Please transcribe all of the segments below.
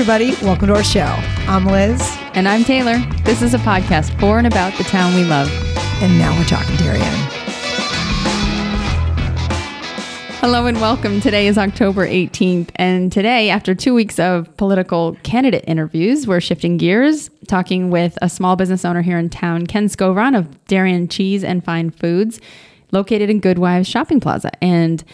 everybody. Welcome to our show. I'm Liz, And I'm Taylor. This is a podcast for and about the town we love. and now we're talking Darien. Hello and welcome. Today is October 18th. And today, after two weeks of political candidate interviews, we're shifting gears, talking with a small business owner here in town, Ken Scovron of Darien Cheese and Fine Foods, located in Goodwives Shopping Plaza. And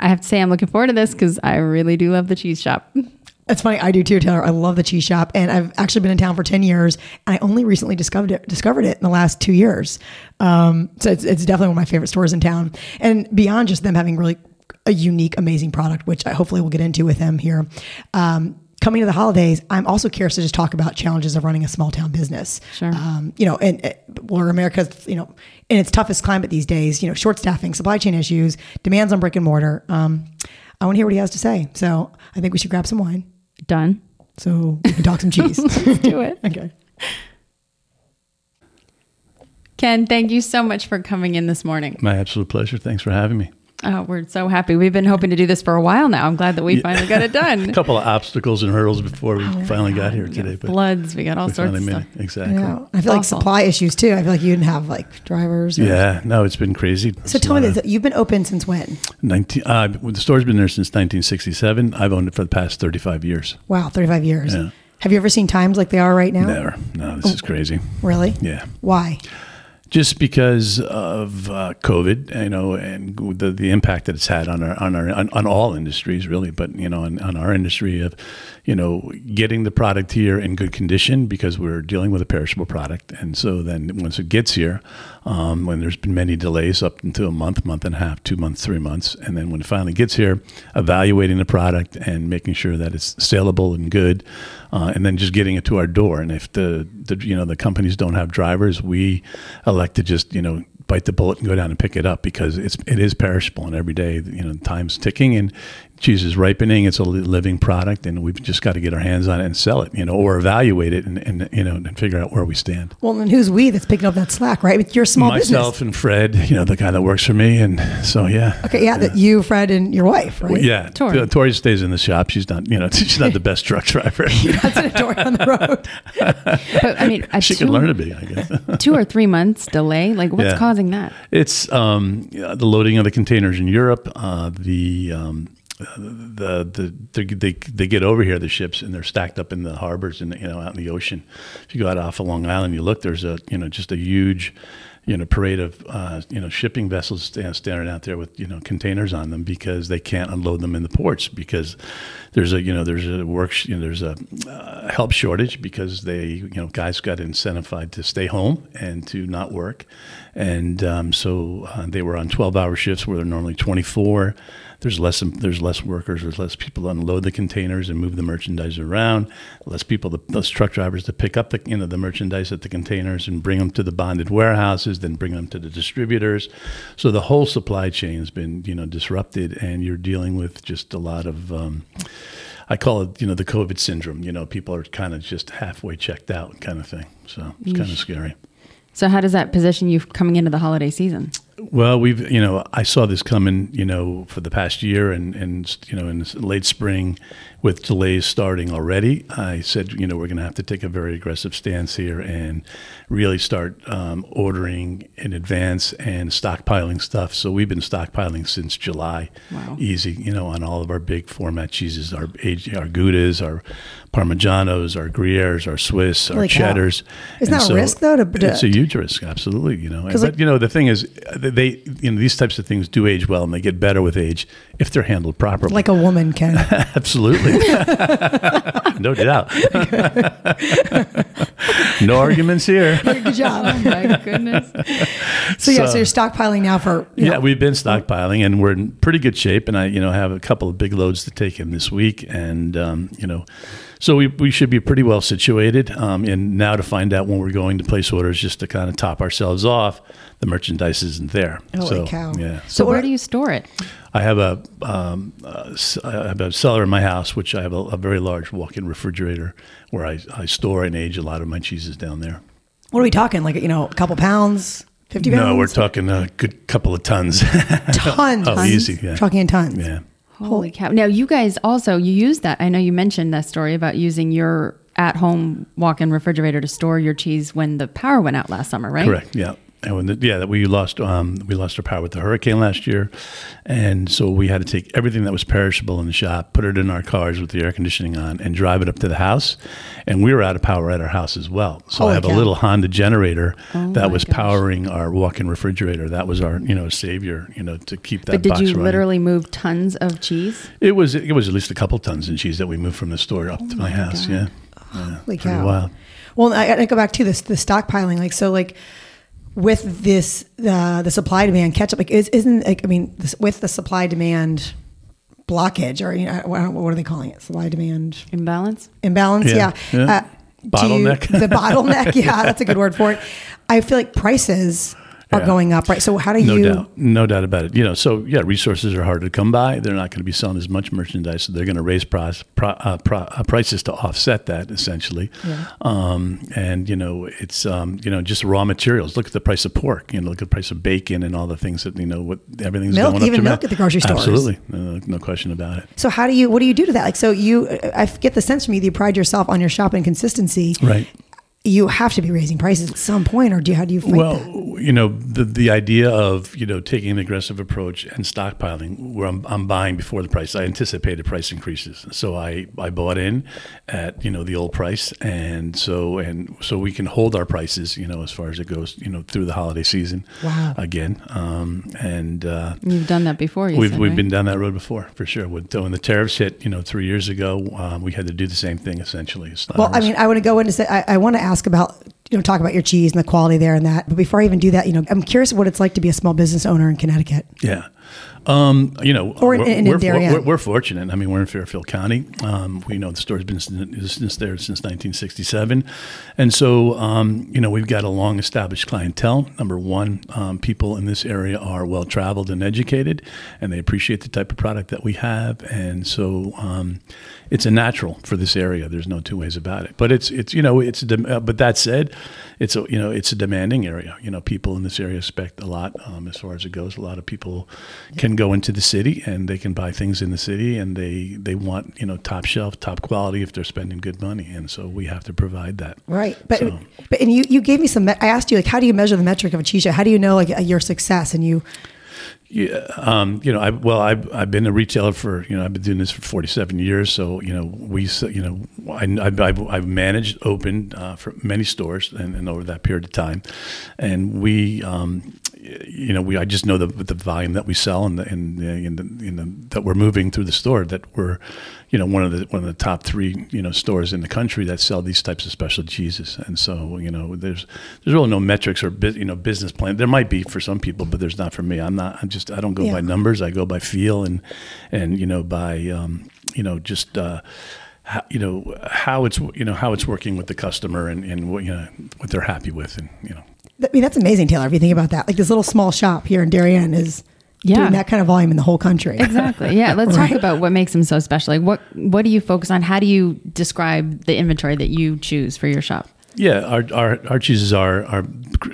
I have to say, I'm looking forward to this because I really do love the cheese shop. It's funny, I do too, Taylor. I love the cheese shop, and I've actually been in town for ten years, and I only recently discovered it discovered it in the last two years. Um, so it's, it's definitely one of my favorite stores in town. And beyond just them having really a unique, amazing product, which I hopefully we'll get into with them here. Um, coming to the holidays, I'm also curious to just talk about challenges of running a small town business. Sure. Um, you know, and uh, where America's, you know, in its toughest climate these days, you know, short staffing, supply chain issues, demands on brick and mortar. Um, I want to hear what he has to say. So I think we should grab some wine Done. so we can talk some cheese. Let's do it. okay. Ken, thank you so much for coming in this morning. My absolute pleasure. Thanks for having me. Oh, we're so happy. We've been hoping to do this for a while now. I'm glad that we finally got it done. A couple of obstacles and hurdles before we finally got here today, but Floods, we got all we sorts finally of made stuff. it. Exactly. Yeah. I feel like supply issues too. I feel like you didn't have like drivers. or- Yeah, no, it's been crazy. So It's tell me a this: you've been open since when? 19, uh, the store's been there since 1967. I've owned it for the past 35 years. Wow, thirty-five years. Yeah. Have you ever seen times like they are right now? Never. No, this is crazy. Really? Yeah. Why? Just because of uh, COVID, you know, and the the impact that it's had on our on our on, on all industries, really, but you know, on, on our industry of, you know, getting the product here in good condition because we're dealing with a perishable product, and so then once it gets here, um, when there's been many delays up until a month, month and a half, two months, three months, and then when it finally gets here, evaluating the product and making sure that it's saleable and good, uh, and then just getting it to our door. And if the, the you know the companies don't have drivers, we elect to just you know bite the bullet and go down and pick it up because it's it is perishable and every day you know time's ticking and cheese is ripening. It's a living product, and we've just got to get our hands on it and sell it, you know, or evaluate it and, and you know and figure out where we stand. Well, then who's we that's picking up that slack, right? It's your small Myself business. and Fred, you know, the guy that works for me, and so yeah. Okay, yeah, that you, Fred, and your wife, right? Well, yeah, Tori. Tori. Tori stays in the shop. She's not, you know, she's not the best truck driver. That's a door on the road. But I mean, a she two, could learn to be, I guess. two or three months delay. Like, what's Yeah. causing that? It's um, the loading of the containers in Europe. Uh, the um, the the they, they get over here the ships and they're stacked up in the harbors and you know out in the ocean. If you go out off of Long Island, you look. There's a you know just a huge you know parade of uh, you know shipping vessels standing out there with you know containers on them because they can't unload them in the ports because there's a you know there's a work you know, there's a uh, help shortage because they you know guys got incentivized to stay home and to not work and um, so uh, they were on 12 hour shifts where they're normally 24 there's less there's less workers there's less people to unload the containers and move the merchandise around less people to, less truck drivers to pick up the you know the merchandise at the containers and bring them to the bonded warehouses then bring them to the distributors so the whole supply chain has been you know disrupted and you're dealing with just a lot of um, I call it, you know, the COVID syndrome. You know, people are kind of just halfway checked out, kind of thing. So it's kind of scary. So, how does that position you coming into the holiday season? Well, we've, you know, I saw this coming, you know, for the past year and, and you know, in late spring with delays starting already. I said, you know, we're going to have to take a very aggressive stance here and really start um, ordering in advance and stockpiling stuff. So we've been stockpiling since July. Wow. Easy, you know, on all of our big format cheeses, our our Goudas, our Parmigianos, our Gruyères, our Swiss, our cow. cheddars. Isn't And that a risk, though, to- to- it's a huge risk, absolutely. You know, but like- you know the thing is, they you know these types of things do age well, and they get better with age if they're handled properly. Like a woman can. absolutely, no doubt. no arguments here. Good job. Oh my goodness. So yeah, so, So- you're stockpiling now for you Yeah, know, we've been stockpiling, and we're in pretty good shape. And I, you know, have a couple of big loads to take in this week, and um, you know, so we, we should be pretty well situated. Um, and now to find out when we're going to place orders, just to kind of top ourselves off, the merchandise isn't there. Holy so, cow. Yeah. So, what where do you store it? I have a, um, uh, s- I have a cellar in my house, which I have a, a very large walk-in refrigerator where I, I store and age a lot of my cheeses down there. what are we talking? Like you know, a couple pounds, fifty pounds. No, we're talking a good couple of tons. tons. Oh, easy, yeah. Talking in tons. yeah. Holy oh. cow! Now you guys also you use that. I know you mentioned that story about using your at-home walk-in refrigerator to store your cheese when the power went out last summer, right? Correct. Yeah. And when the, yeah, that we lost um, we lost our power with the hurricane last year, and so we had to take everything that was perishable in the shop, put it in our cars with the air conditioning on, and drive it up to the house. And we were out of power at our house as well. So Holy I have cow. a little Honda generator Oh that was gosh. powering our walk-in refrigerator. That was our you know savior you know to keep that. But did box you running. literally move tons of cheese? It was it was at least a couple tons of cheese that we moved from the store up to my, Oh my house. God. Yeah. Holy Pretty cow. wild. Well, I, I go back to this the stockpiling. Like so, like with this uh, the supply demand catch up. Like is, isn't like I mean this, with the supply demand blockage or you know what what are they calling it? Supply demand Imbalance? imbalance. Yeah, Yeah. yeah. Uh, do you- Bottleneck. the bottleneck. Yeah, that's a good word for it. I feel like prices are Yeah. going up, right? So how do No you? doubt, no doubt about it. You know, so yeah, resources are hard to come by. They're not going to be selling as much merchandise, so they're going to raise price, pro, uh, pro, uh, prices to offset that, essentially. Yeah. Um, and you know, it's um, you know just raw materials. Look at the price of pork. You know, look at the price of bacon and all the things that you know what everything's Milk, going up. even milk at the grocery store. Absolutely, no, no question about it. So how do you? What do you do to that? Like so, you. I get the sense from you that you pride yourself on your shopping consistency. Right. You have to be raising prices at some point, or do you? How do you fight Well, that? you know, the the idea of you know taking an aggressive approach and stockpiling, where I'm, I'm buying before the price. I anticipated price increases, so I, I bought in at you know the old price, and so and so we can hold our prices, you know, as far as it goes, you know, through the holiday season. Wow. Again, um, and uh, You've done that before. You We've said, we've right? been down that road before for sure. When, when the tariffs hit, you know, three years ago, um, we had to do the same thing essentially. It's Well, I ours. mean, I want to go into say I, I want to ask about you know talk about your cheese and the quality there and that. But before I even do that, you know, I'm curious what it's like to be a small business owner in Connecticut. Yeah. Um, you know, Or in- we're, we're, we're, we're fortunate. I mean, we're in Fairfield County. Um, we know the store's been since, since there since 1967, and so um, you know we've got a long established clientele. Number one, um, people in this area are well traveled and educated, and they appreciate the type of product that we have, and so um, it's a natural for this area. There's no two ways about it. But it's it's you know it's uh, but that said, it's a you know it's a demanding area. You know, people in this area expect a lot um, as far as it goes. A lot of people can go into the city and they can buy things in the city, and they they want you know top shelf, top quality if they're spending good money, and so we have to provide that. Right, but So- but and you you gave me some. I asked you like, how do you measure the metric of a cheese show? How do you know like your success? And you Yeah, um, you know, I well, I've I've been a retailer for you know I've been doing this for forty seven years. So you know, we you know I, I've, I've, I've managed, opened uh, for many stores, and, and over that period of time, and we. Um, you know, we I just know the the volume that we sell and the, and, the, and, the, and the, that we're moving through the store that we're, you know, one of the one of the top three you know stores in the country that sell these types of special cheeses. And so you know, there's there's really no metrics or you know business plan. There might be for some people, but there's not for me. I'm not. I'm just I don't go Yeah. by numbers. I go by feel and and you know by um, you know just. Uh, how, you know how it's you know how it's working with the customer and, and what you know what they're happy with and you know I mean, that's amazing, Taylor. If you think about that, like this little small shop here in Darien is Yeah. doing that kind of volume in the whole country. Exactly. Yeah. Let's Right. talk about what makes them so special. Like what what do you focus on? How do you describe the inventory that you choose for your shop? Yeah, our, our, our cheeses are are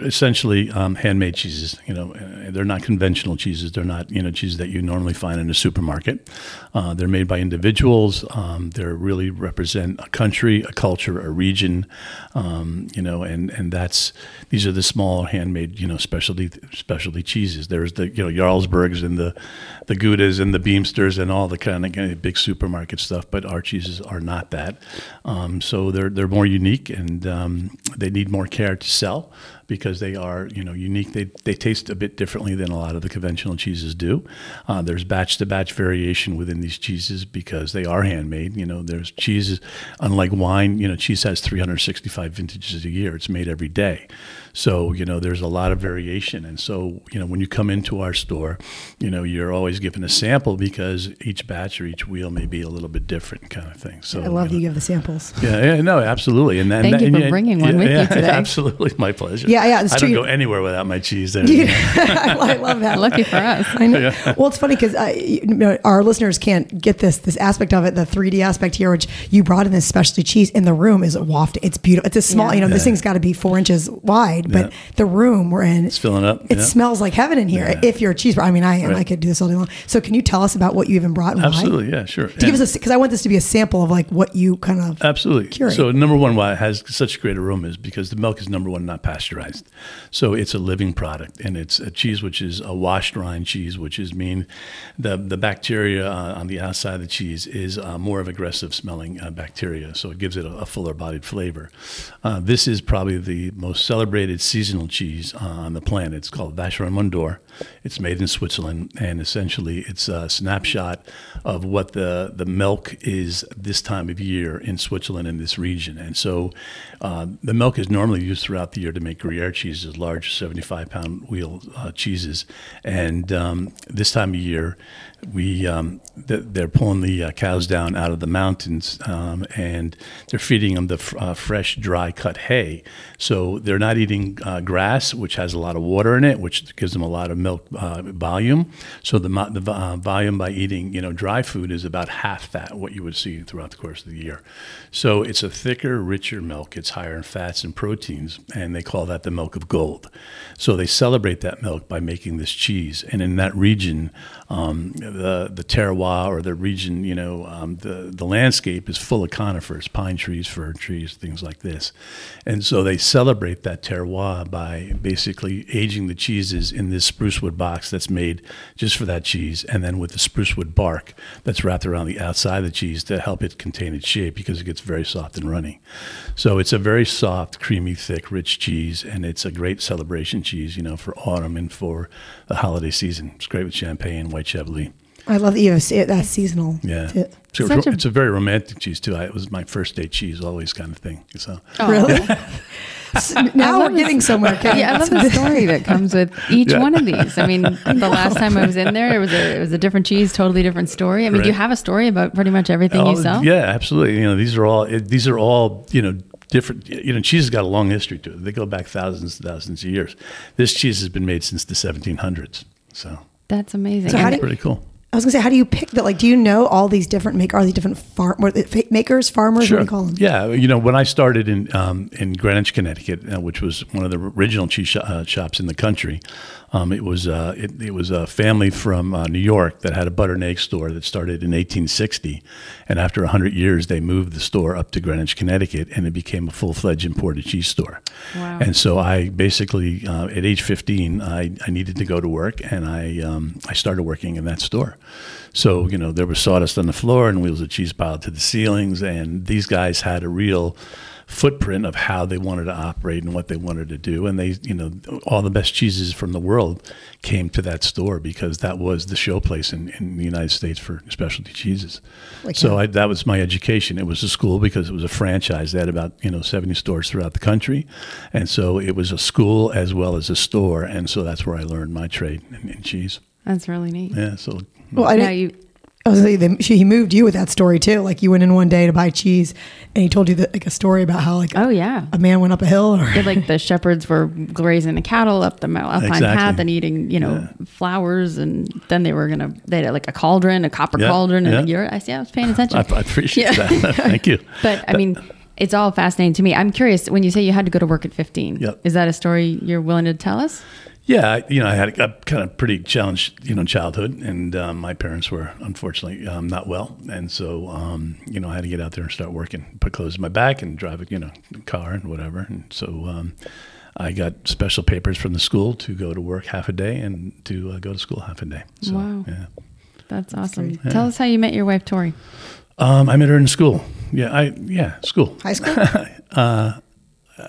essentially um, handmade cheeses. You know, they're not conventional cheeses. They're not you know cheeses that you normally find in a supermarket. Uh, they're made by individuals. Um, they really represent a country, a culture, a region. Um, you know, and and that's these are the small handmade you know specialty specialty cheeses. There's the you know Jarlsbergs and the the Goudas and the Beemsters and all the kind of, kind of big supermarket stuff. But our cheeses are not that. Um, so they're they're more unique and um, they need more care to sell because they are you know unique. They they taste a bit differently than a lot of the conventional cheeses do. Uh, there's batch to batch variation within these cheeses because they are handmade. You know, there's cheeses unlike wine. You know, cheese has 365 vintages a year. It's made every day. So, you know, there's a lot of variation. And so, you know, when you come into our store, you know, you're always given a sample because each batch or each wheel may be a little bit different kind of thing. So, I love that you you give the samples. yeah, yeah, no, absolutely. And then Thank you and for bringing one with you today. Absolutely, my pleasure. Yeah, yeah, it's I true. don't go anywhere without my cheese there. I love that. Lucky for us. I know. Well, it's funny because uh, you know, our listeners can't get this this aspect of it, the 3D aspect here, which you brought in this specialty cheese in the room is wafting. It's beautiful. It's a small, Yeah. you know, this thing's got to be four inches wide, but Yeah. the room we're in, It's filling up, It yeah. smells like heaven in here. Yeah. If you're a cheese, I mean, I am. I could do this all day long. So, can you tell us about what you even brought? And Absolutely, Why? yeah, sure. To give us a, because I want this to be a sample of like what you kind of. Absolutely. curate. So number one, why it has such a great aroma is because the milk is number one not pasteurized. So it's a living product, and it's a cheese which is a washed rind cheese, which is mean the the bacteria uh, on the outside of the cheese is uh, more of aggressive smelling uh, bacteria. So it gives it a, a fuller bodied flavor. Uh, this is probably the most celebrated seasonal cheese on the planet. It's called Vacherin Mont d'Or. It's made in Switzerland, and essentially it's a snapshot of what the, the milk is this time of year in Switzerland in this region. And so uh, the milk is normally used throughout the year to make Gruyere cheeses, large 75 pound wheel uh, cheeses. And um, this time of year, we um, th- they're pulling the uh, cows down out of the mountains um, and they're feeding them the uh, fresh, dry cut hay. So they're not eating uh, grass, which has a lot of water in it, which gives them a lot of milk uh, volume. So the, the uh, volume by eating you know dry food is about half that what you would see throughout the course of the year. So it's a thicker, richer milk. It's higher in fats and proteins, and they call that the milk of gold. So they celebrate that milk by making this cheese, and in that region, um, the the terroir or the region, you know, um, the the landscape is full of conifers, pine trees, fir trees, things like this, and so they celebrate that terroir by basically aging the cheeses in this spruce wood box that's made just for that cheese, and then with the spruce wood bark that's wrapped around the outside of the cheese to help it contain its shape because it gets very soft and runny. So it's a very soft, creamy, thick, rich cheese, and it's a great celebration cheese, you know, for autumn and for the holiday season. It's great with champagne, white Chablis. I love that you have se- that seasonal. Yeah, to- so it's, a- it's a very romantic cheese too. I, it was my first date cheese, always kind of thing. So Oh. Really? S- now we're getting somewhere. Ken. Yeah, I love the story that comes with each Yeah. one of these. I mean, the last time I was in there, it was a it was a different cheese, totally different story. I mean, do you have a story about pretty much everything you Oh, sell? Yeah, absolutely. You know, these are all it, these are all you know different. You know, cheese has got a long history to it. They go back thousands and thousands of years. This cheese has been made since the 1700s. So That's amazing. So how do you- pretty cool. I was gonna say, how do you pick that? Like, do you know all these different make? Are these different farm makers, farmers? What do you call them? Yeah, you know, when I started in um, in Greenwich, Connecticut, uh, which was one of the original cheese sh- uh, shops in the country, um, it was uh, it, it was a family from uh, New York that had a butter and egg store that started in 1860, and after 100 years, they moved the store up to Greenwich, Connecticut, and it became a full fledged imported cheese store. Wow. And so I basically, uh, at age 15, I, I needed to go to work, and I um, I started working in that store. So you know there was sawdust on the floor and wheels of cheese piled to the ceilings, and these guys had a real footprint of how they wanted to operate and what they wanted to do. And they, you know, all the best cheeses from the world came to that store because that was the showplace in, in the United States for specialty cheeses. Like so I, that was my education. It was a school because it was a franchise. They had about you know 70 stores throughout the country, and so it was a school as well as a store. And so that's where I learned my trade in, in cheese. That's really neat. Yeah. So Well, I now didn't. you I was gonna they- she, he moved you with that story too. Like you went in one day to buy cheese, and he told you that, like a story about how like Oh yeah. a man went up a hill. Or Yeah, like the shepherds were grazing the cattle up the Mount Alpine Exactly. path and eating, you know, flowers, and then they were gonna they had like a cauldron, a copper Yeah, cauldron, and yeah. you're I see I was paying attention. I, I appreciate Yeah. that. Thank you. But I mean, it's all fascinating to me. I'm curious when you say you had to go to work at 15. Yep. Is that a story you're willing to tell us? Yeah, I- you know, I had a, a kind of pretty challenged, you know, childhood, and um, my parents were unfortunately um, not well, and so um, you know, I had to get out there and start working, put clothes in my back, and drive a you know car and whatever. And so um, I got special papers from the school to go to work half a day and to uh, go to school half a day. So, Wow. Yeah. That's awesome. Tell us how you met your wife, Tori. Um, I met her in school. Yeah, I yeah school. high school.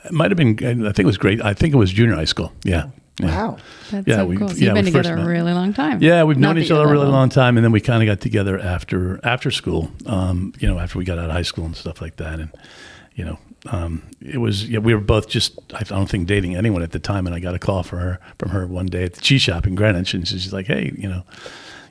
It might have been. I think it was great. I think it was junior high school. Yeah. Yeah. Wow. That's Yeah, so we- cool. So yeah, you've been together a really long time. Yeah, we've Not known each other a really old. long time, and then we kind of got together after after school. Um, you know, after we got out of high school and stuff like that, and you know, um, it was yeah, we were both just I don't think dating anyone at the time, and I got a call from her from her one day at the cheese shop in Greenwich, and she's like, hey, you know.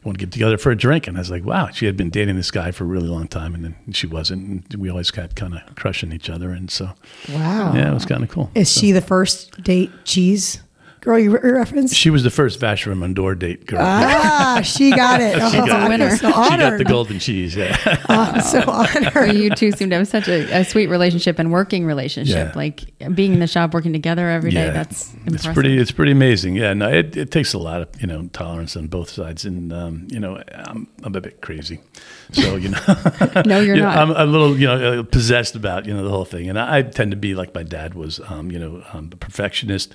want to get together for a drink?" And I was like, "Wow." She had been dating this guy for a really long time, and then she wasn't. And we always got kind of crushing each other, and so Wow. yeah, it was kind of cool. Is she the first date cheese girl you re- referenced? She was the first Vacherin Mont d'Or date girl. Ah, she got it. oh, got the winner. so she got the golden cheese. Yeah. I'm so honored. you two seem to have such a, a sweet relationship and working relationship. Yeah. Like being in the shop, working together every day. That's impressive. It's pretty. It's pretty amazing. Yeah, no, it, it takes a lot of you know tolerance on both sides, and um, you know I'm I'm a bit crazy, so you know. No, you're you know, not. I'm a little you know uh, possessed about you know the whole thing, and I, I tend to be like my dad was, um, you know, um, a perfectionist,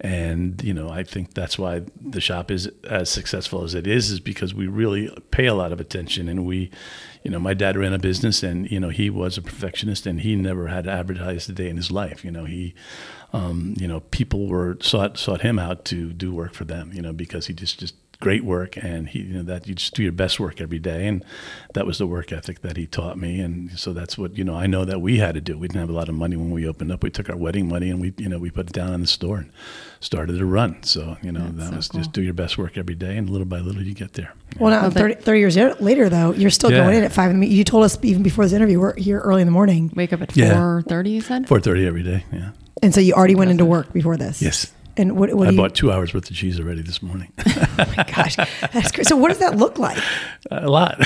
and you know I think that's why the shop is as successful as it is, is because we really pay a lot of attention, and we. You know, my dad ran a business, and you know he was a perfectionist, and he never had advertised a day in his life. You know, he um, you know, people were sought sought him out to do work for them, you know, because he just just great work and he you know that you just do your best work every day and that was the work ethic that he taught me and so that's what you know I know that we had to do we didn't have a lot of money when we opened up we took our wedding money and we you know we put it down in the store and started to run so you know That's that so was cool. just do your best work every day and little by little you get there Well, now, 30, 30 years later, though, you're still Yeah. going in at five in the You told us even before this interview, we're here early in the morning. Wake up at Yeah. four thirty. You said. 4:30 every day yeah And so you already went into work before this. yes And what, what I you, bought two hours worth of cheese already this morning oh my gosh, that's great. So what does that look like? A lot.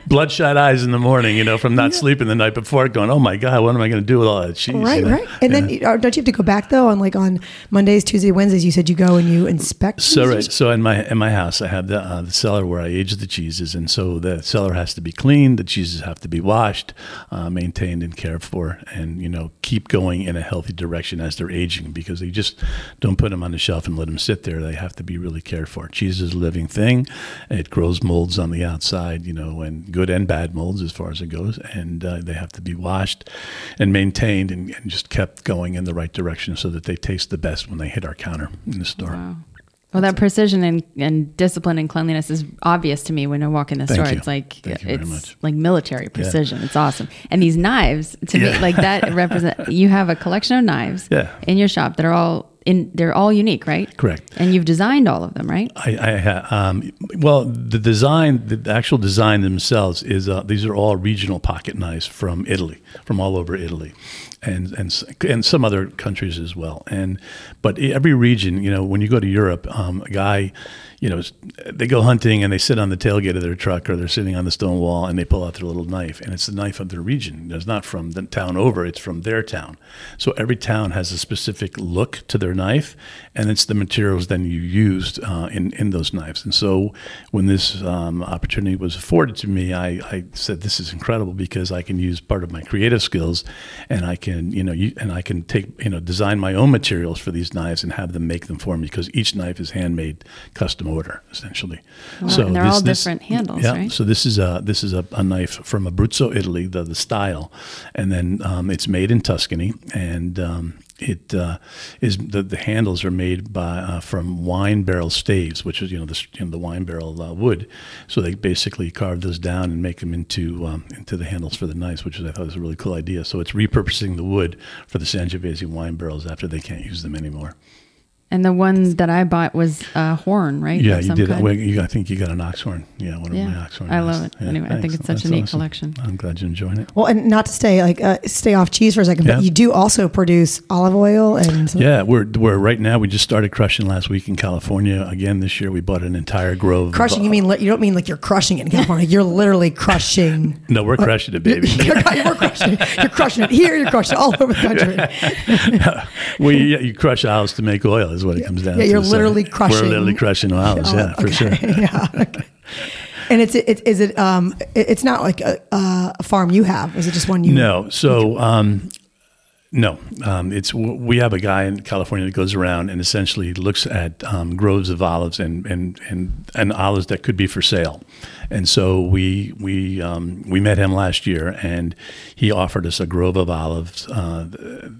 Bloodshot eyes in the morning, you know, from not sleeping the night before, going, "Oh my God, what am I going to do with all that cheese?" Right, you know? right. And then uh, don't you have to go back though on like on Mondays, Tuesday, Wednesdays? You said you go and you inspect. So right, so in my in my house, I have the uh, the cellar where I age the cheeses, and so the cellar has to be cleaned. The cheeses have to be washed, uh, maintained, and cared for, and you know keep going in a healthy direction as they're aging because they just don't put them on the shelf and let them sit there. They have to be really cared for. Cheese is a living thing; it grows molds on the outside, you know, and good and bad molds as far as it goes, and uh, they have to be washed and maintained and, and just kept going in the right direction so that they taste the best when they hit our counter in the store. Wow. Well, that precision and, and discipline and cleanliness is obvious to me when I walk in the Thank store. you. It's like Thank it's like military precision. It's awesome. And these knives, to me, like that represent. You have a collection of knives Yeah. in your shop that are all in. They're all unique, right? Correct. And you've designed all of them, right? I, I um, well, the design, the actual design themselves is uh, these are all regional pocket knives from Italy, from all over Italy, and and and some other countries as well. And but every region, you know, when you go to Europe, um, a guy, you know, they go hunting and they sit on the tailgate of their truck or they're sitting on the stone wall and they pull out their little knife, and it's the knife of their region. It's not from the town over; it's from their town. So every town has a specific look to their knife, and it's the materials then you used uh, in in those knives. And so when this um, opportunity was afforded to me, I, I said, "This is incredible because I can use part of my creative skills, and I can you know you, and I can take you know design my own materials for these knives and have them make them for me because each knife is handmade, custom order essentially. Wow, and they're all different handles, yeah, right? So this is a this is a, a knife from Abruzzo, Italy, the the style, and then um, it's made in Tuscany, and um, it uh, is the, the handles are made by uh, from wine barrel staves, which is you know the you know, the wine barrel uh, wood. So they basically carve those down and make them into um, into the handles for the knives, which is, I thought was a really cool idea. So it's repurposing the wood for the Sangiovese wine barrels after they can't use them anymore. And the one that I bought was a horn, right? Yeah, you did. kind? Well, you, I think you got an oxhorn. Yeah, one Yeah, of my oxhorn. I love it. Yeah, Anyway, I think it's such a neat awesome. collection. I'm glad you're enjoying it. Well, and not to stay like uh, stay off cheese for a second, Yeah. but you do also produce olive oil and some, Yeah, we're we're right now. We just started crushing last week in California. Again, this year we bought an entire grove. of- crushing. You mean li- you don't mean like you're crushing it in California? You're literally crushing. No, we're crushing it, baby. you're, you're crushing it. You're crushing it here. You're crushing it all over the country. we yeah, you crush olives to make oil is what it comes down Yeah, to. you're So literally crushing- We're literally crushing olives. yeah, for sure. yeah. Okay. And it's it, is it um it- it's not like a, a farm you have. Is it just one you? No. So, um, no, um, it's we have a guy in California that goes around and essentially looks at um, groves of olives and, and and and olives that could be for sale. And so we we um, we met him last year, and he offered us a grove of olives. Uh,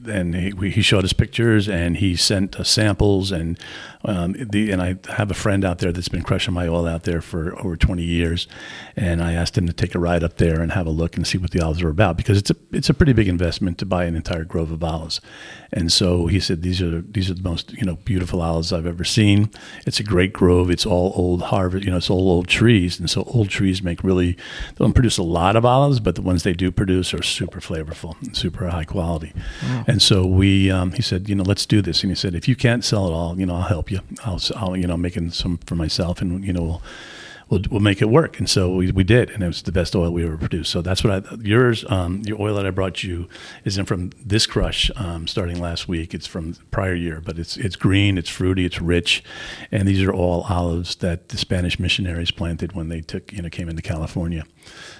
and he, we- he showed us pictures, and he sent us samples. And um, the and I have a friend out there that's been crushing my oil out there for over 20 years, and I asked him to take a ride up there and have a look and see what the olives are about because it's a it's a pretty big investment to buy an entire grove of olives. And so he said, "These are these are the most you know beautiful olives I've ever seen. It's a great grove. It's all old harvest. You know, it's all old trees, and so old trees make really they don't produce a lot of olives, but the ones they do produce are super flavorful, and super high quality. And so we, um, he said, you know, let's do this. And he said, if you can't sell it all, you know, I'll help you. I'll, I'll you know, making some for myself, and you know, we'll we'll, we'll make it work. And so we, we did, and it was the best oil we ever produced. So that's what I yours um, your oil that I brought you isn't from this crush um, starting last week. It's from prior year, but it's it's green, it's fruity, it's rich, and these are all olives that the Spanish missionaries planted when they took you know came into California.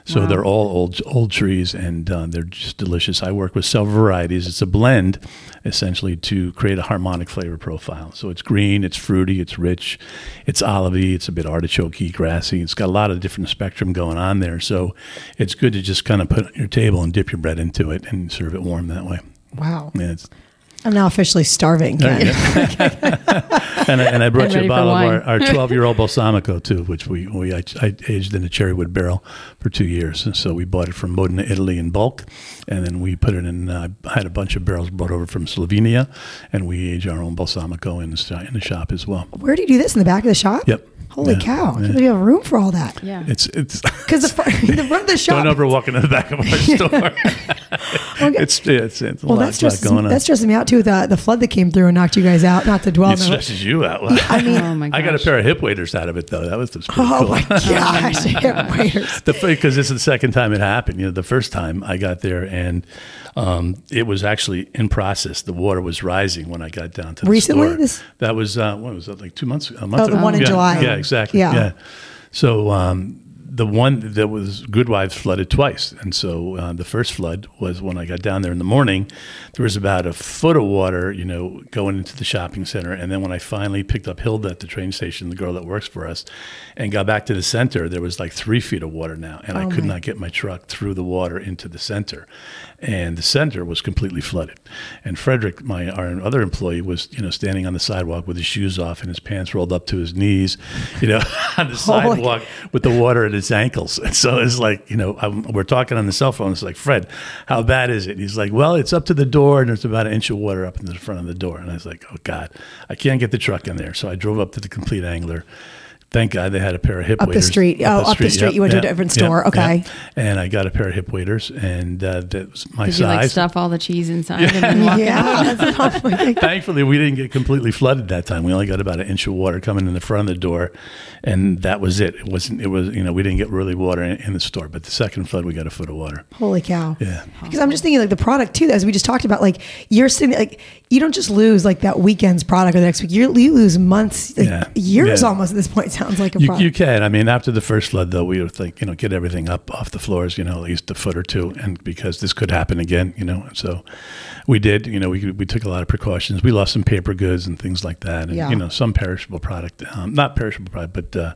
So Wow. they're all old old trees, and uh, they're just delicious. I work with several varieties. It's a blend, essentially, to create a harmonic flavor profile. So it's green, it's fruity, it's rich, it's olivey, it's a bit artichokey, grassy. It's got a lot of different spectrum going on there. So it's good to just kind of put it on your table and dip your bread into it and serve it warm that way. Wow. Yeah, it's, I'm now officially starving. Ken. and, I, and I brought I'm you a bottle of our, our 12 year old balsamico too, which we, we I, I aged in a cherrywood barrel for two years. And so we bought it from Modena, Italy in bulk. And then we put it in, uh, I had a bunch of barrels brought over from Slovenia, and we age our own balsamico in the, in the shop as well. Where do you do this in the back of the shop? Yep. Holy Yeah. cow! Yeah. Do you have room for all that? Yeah. It's, it's, Because the, the front of the shop. don't ever walk into the back of our store. Okay. it's, it's, it's a well, lot, that's just going on. that stresses me out too. The the flood that came through and knocked you guys out. Not to dwell. it the- stresses you out. I mean, Oh my gosh. I got a pair of hip waders out of it though. That was, that was pretty oh cool. my gosh, hip waiters. the because this is the second time it happened. You know, the first time I got there and um, it was actually in process. The water was rising when I got down to the Recently? store. This- that was uh, what was that? Like two months? A month Oh, the ago? one in July. Yeah, exactly. Yeah. Yeah. So um, the one that was Goodwives flooded twice, and so uh, the first flood was when I got down there in the morning. There was about a foot of water, you know, going into the shopping center, and then when I finally picked up Hilda at the train station, the girl that works for us, and got back to the center, there was like three feet of water now, and I Oh could my- not get my truck through the water into the center, and the center was completely flooded. And Frederick, my our other employee, was you know standing on the sidewalk with his shoes off and his pants rolled up to his knees, you know, on the sidewalk with the water at his ankles. And so it's like you know I'm, we're talking on the cell phone. It's like Fred, how bad is it? He's like, well, it's up to the door, and there's about an inch of water up in the front of the door. And I was like, oh God, I can't get the truck in there. So I drove up to the Compleat Angler. Thank God they had a pair of hip waders. Up the street. Oh, up the street. You went to a different store. Okay. And I got a pair of hip waders, and uh, that was my Did size. you like stuff all the cheese inside and then? Yeah. that's- oh my God. Thankfully, we didn't get completely flooded that time. We only got about an inch of water coming in the front of the door, and that was it. It wasn't. It was you know we didn't get really water in, in the store, but the second flood we got a foot of water. Holy cow. Yeah. Because I'm just thinking like the product too, as we just talked about, like you're sitting like you don't just lose like that weekend's product or the next week. You're, you lose months, like Yeah. years Yeah. almost at this point. Sounds like a You, product. you can. I mean, after the first flood, though, we would think, you know, get everything up off the floors, you know, at least a foot or two, and because this could happen again, you know. So we did. You know, we we took a lot of precautions. We lost some paper goods and things like that, and Yeah. you know, some perishable product, um, not perishable product, but uh,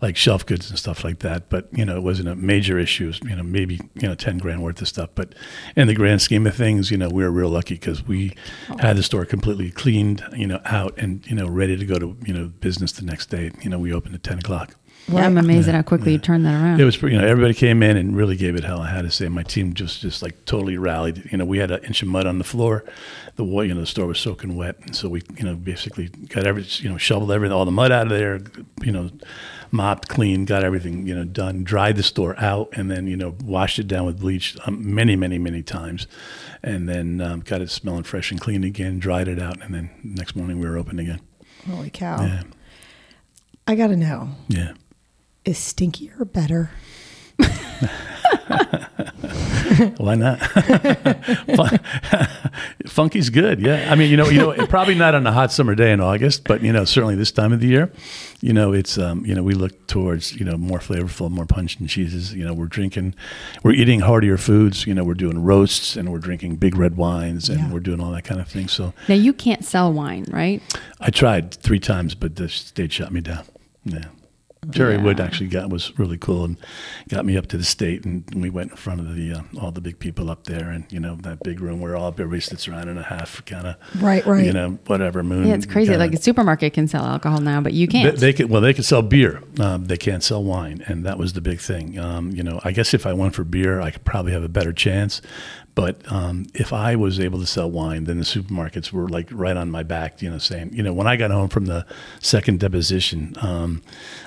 like shelf goods and stuff like that. But you know, it wasn't a major issue. You know, maybe you know, ten grand worth of stuff. But in the grand scheme of things, you know, we were real lucky because we had the store completely cleaned, you know, out and you know, ready to go to you know business the next day. You know, we opened at ten o'clock. Yeah, I'm amazed at how quickly you turned that around. It was, pretty- you know, everybody came in and really gave it hell. I had to say, my team just, just like totally rallied. You know, we had an inch of mud on the floor. The wa- you know, the store was soaking wet, and so we, you know, basically got every, you know, shoveled everything, all the mud out of there. You know, mopped, cleaned, got everything, you know, done. Dried the store out, and then you know, washed it down with bleach um, many, many, many times, and then um, got it smelling fresh and clean again. Dried it out, and then next morning we were open again. Holy cow. Yeah, I got to know yeah. is stinkier better? Why not? Funky's good, yeah. I mean, you know, you know, probably not on a hot summer day in August, but you know, certainly this time of the year, you know, it's um, you know, we look towards you know more flavorful, more punch and cheeses. You know, we're drinking, we're eating heartier foods. You know, we're doing roasts and we're drinking big red wines and Yeah. we're doing all that kind of thing. So now you can't sell wine, right? I tried three times, but the state shut me down. Yeah. Terrie Yeah. Wood actually got was really cool and got me up to the state, and we went in front of the uh, all the big people up there, and you know that big room where all everybody sits around in a half kind of Right, right. you know whatever moon. Yeah, it's crazy. kinda- Like a supermarket can sell alcohol now, but you can't. they can well they could sell beer. Um, they can't sell wine, and that was the big thing. Um, you know, I guess if I went for beer, I could probably have a better chance. But um, if I was able to sell wine, then the supermarkets were like right on my back, you know, saying, you know, when I got home from the second deposition, um,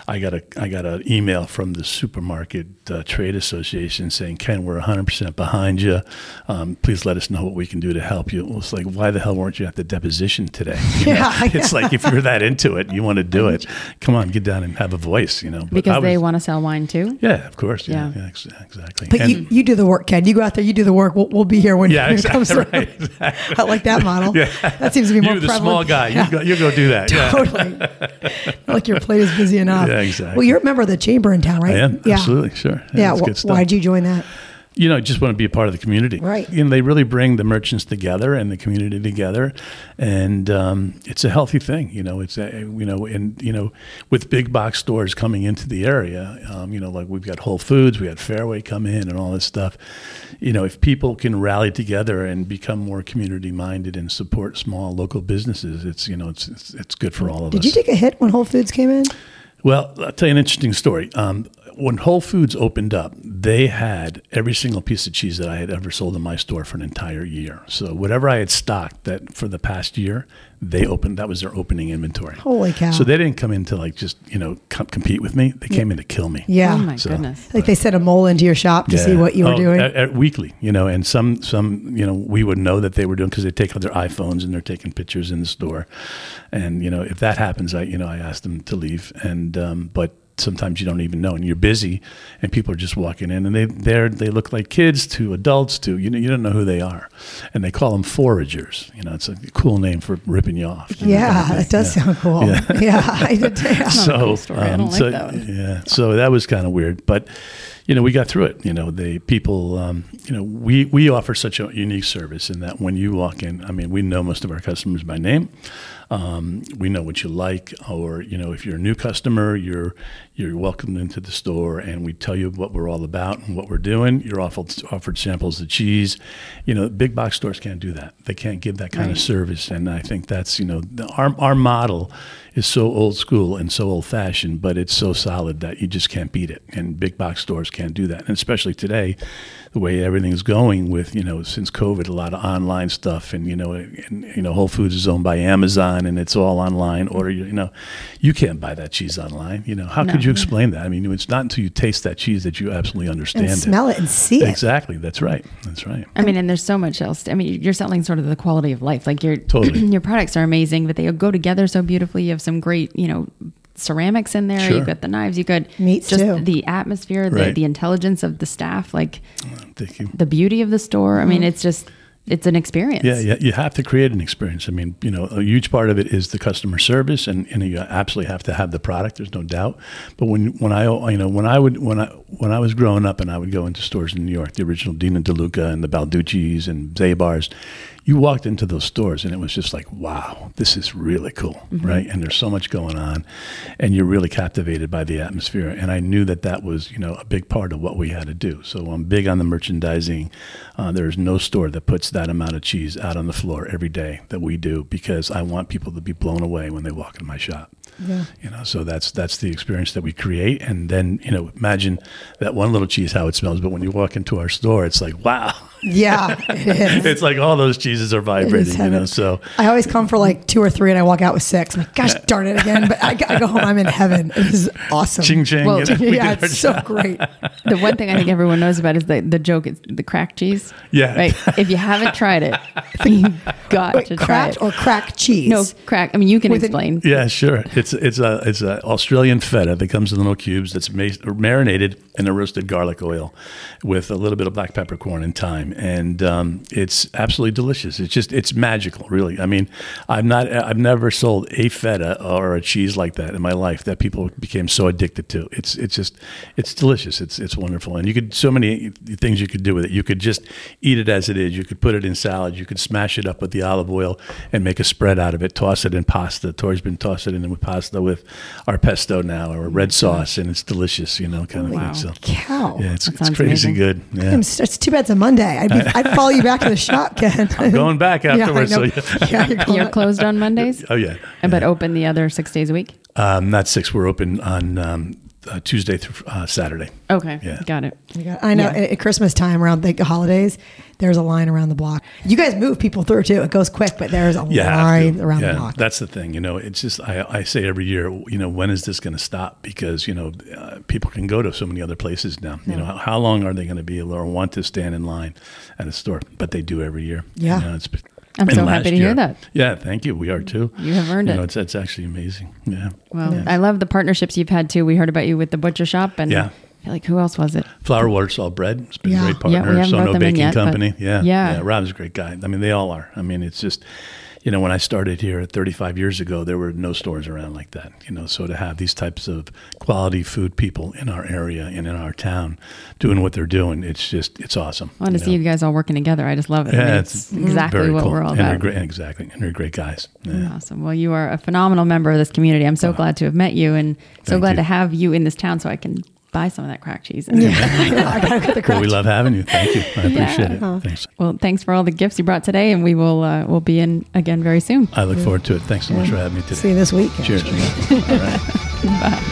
I got a I got an email from the supermarket uh, trade association saying, Ken, we're 100% behind you. Um, please let us know what we can do to help you. It was like, why the hell weren't you at the deposition today? You know? Yeah, it's like if you're that into it, you want to do it. Come on, get down and have a voice, you know. But Because they want to sell wine too. yeah, of course. Yeah, Yeah. yeah. exactly. But And- you, you do the work, Ken. You go out there, you do the work. We'll, we'll be here when, yeah, it exactly. through. Right, exactly. I like that model. yeah. That seems to be more You're the prevalent. small guy. Yeah. You, go, you go do that. Yeah. Totally. like your plate is busy enough. Yeah, exactly. Well, you're a member of the chamber in town, right? I am Yeah. absolutely sure. Yeah. wh- why'd you join that? you know, just want to be a part of the community. Right. You know, they really bring the merchants together and the community together, and um, it's a healthy thing. You know, it's a, you know, and you know, with big box stores coming into the area, um, you know, like we've got Whole Foods, we had Fairway come in, and all this stuff. You know, if people can rally together and become more community minded and support small local businesses, it's you know, it's it's, it's good for all of Did us. Did you take a hit when Whole Foods came in? Well, I'll tell you an interesting story. Um, when Whole Foods opened up, they had every single piece of cheese that I had ever sold in my store for an entire year. So whatever I had stocked that for the past year, they opened. That was their opening inventory. Holy cow. So they didn't come in to like just you know com- compete with me. They came in to kill me. Yeah. Oh my So- goodness. Like they sent a mole into your shop to see what you were Oh, doing. at- at weekly, you know, and some some you know we would know that they were doing because they take out their iPhones and they're taking pictures in the store, and you know if that happens, I you know I ask them to leave, and um, but sometimes you don't even know, and you're busy, and people are just walking in, and they they they look like kids to adults to you know you don't know who they are, and they call them foragers. You know, it's a cool name for ripping you off. you yeah, kind of that thing. does Yeah. sound cool. Yeah, I did. Yeah. not cool story. I don't like so. Yeah, so that was kind of weird, but you know, we got through it. You know, the people, um, you know, we we offer such a unique service in that when you walk in, I mean, we know most of our customers by name. Um, we know what you like, or you know, if you're a new customer, you're you're welcomed into the store, and we tell you what we're all about and what we're doing. You're offered offered samples of cheese. You know, big box stores can't do that. They can't give that kind Right. of service, and I think that's you know, the, our our model is so old school and so old fashioned, but it's so solid that you just can't beat it. And big box stores can't do that. And especially today, the way everything's going with, you know, since COVID, a lot of online stuff and, you know, and, you know, Whole Foods is owned by Amazon and it's all online order, you know, you can't buy that cheese online. You know, how No. could you explain that? I mean, it's not until you taste that cheese that you absolutely understand and it. smell it and see it. Exactly. That's right. That's right. I mean, and there's so much else. I mean, you're selling sort of the quality of life. Like your Totally. your products are amazing, but they go together so beautifully. You have some great, you know, ceramics in there. Sure. You've got the knives. You got Meats, just too. the atmosphere, the, Right. the intelligence of the staff, like Thank you. the beauty of the store. I mean, mm-hmm. it's just it's an experience. Yeah, yeah, you have to create an experience. I mean, you know, a huge part of it is the customer service, and, and you absolutely have to have the product. There's no doubt. But when when I you know when I would when I when I was growing up and I would go into stores in New York, the original Dean & DeLuca and the Balducci's and Zabar's, you walked into those stores and it was just like, wow, this is really cool, right? And there's so much going on, and you're really captivated by the atmosphere. And I knew that that was you know a big part of what we had to do. So I'm big on the merchandising. Uh, there's no store that puts that amount of cheese out on the floor every day that we do because I want people to be blown away when they walk in my shop. Yeah. You know, so that's that's the experience that we create, and then you know, imagine that one little cheese how it smells, but when you walk into our store, it's like wow, Yeah, it is. it's like all those cheeses are vibrating. You know, so I always come for like two or three, and I walk out with six. I'm like, gosh darn it again! But I, I go home, I'm in heaven. It is awesome. ching ching. Well, you know, we yeah, did our it's so job. great. The one thing I think everyone knows about is the the joke. It's the crack cheese. Yeah. Right. If you haven't tried it, you got Wait, to try it. or crack cheese? no crack. I mean, you can With an- explain. Yeah, sure. It's it's a it's a Australian feta that comes in little cubes that's ma- marinated in a roasted garlic oil with a little bit of black peppercorn and thyme, and um, it's absolutely delicious. It's just it's magical, really. I mean, I'm not I've never sold a feta or a cheese like that in my life that people became so addicted to. It's it's just it's delicious. It's it's wonderful, and you could so many things you could do with it. You could just eat it as it is. You could put it in salad. You could smash it up with the olive oil and make a spread out of it. Toss it in pasta. Tori's been tossing it in with pasta with our pesto now or red sauce, and it's delicious. You know, kind of Wow. thing. So Cow. yeah, it's, it's crazy amazing. good. Yeah. I'm It's too bad it's a Monday. I'd, be, I'd follow you back to the shop, Ken. I'm going back afterwards. know. so yeah. yeah, you're going You're closed on Mondays, Oh yeah. but open the other six days a week. Um, not six. We're open on um, uh, Tuesday through uh, Saturday. Okay, Yeah. got it. You got- I know Yeah. at, at Christmas time around the holidays, there's a line around the block. You guys move people through too. It goes quick, but there's a You have line around yeah, the block. That's the thing. You know, it's just I, I say every year, you know, when is this going to stop? Because you know, uh, people can go to so many other places now. You know, how, how long are they going to be able or want to stand in line at a store? But they do every year. Yeah. You know, it's, I'm and so happy to hear that. Yeah, thank you. We are too. You have earned you it. Know, it's, it's actually amazing. Yeah. Well, Yeah. I love the partnerships you've had too. We heard about you with the butcher shop, and Yeah. Like who else was it? Flour Water Salt Bread. It's been Yeah. a great Yeah, we partner. haven't SoNo Baking yet, Company. Yeah, Yeah. Rob's a great guy. I mean, they all are. I mean, it's just, you know, when I started here 35 years ago, there were no stores around like that. You know, so to have these types of quality food people in our area and in our town doing what they're doing, it's just, it's awesome. I want to see know? you guys all working together. I just love it. I Yeah, mean, it's exactly what cool. we're all and about. great, exactly, and they're great guys. Yeah. Awesome. Well, you are a phenomenal member of this community. I'm so glad to have met you, and so glad you. to have you in this town so I can buy some of that crack cheese. And- I gotta get the Well, we love having you. Thank you. I appreciate Yeah. it. Thanks. Well, thanks for all the gifts you brought today, and we will uh, we'll be in again very soon. I look forward to it. Thanks so much for having me today. See you this week. Cheers. All right. Bye.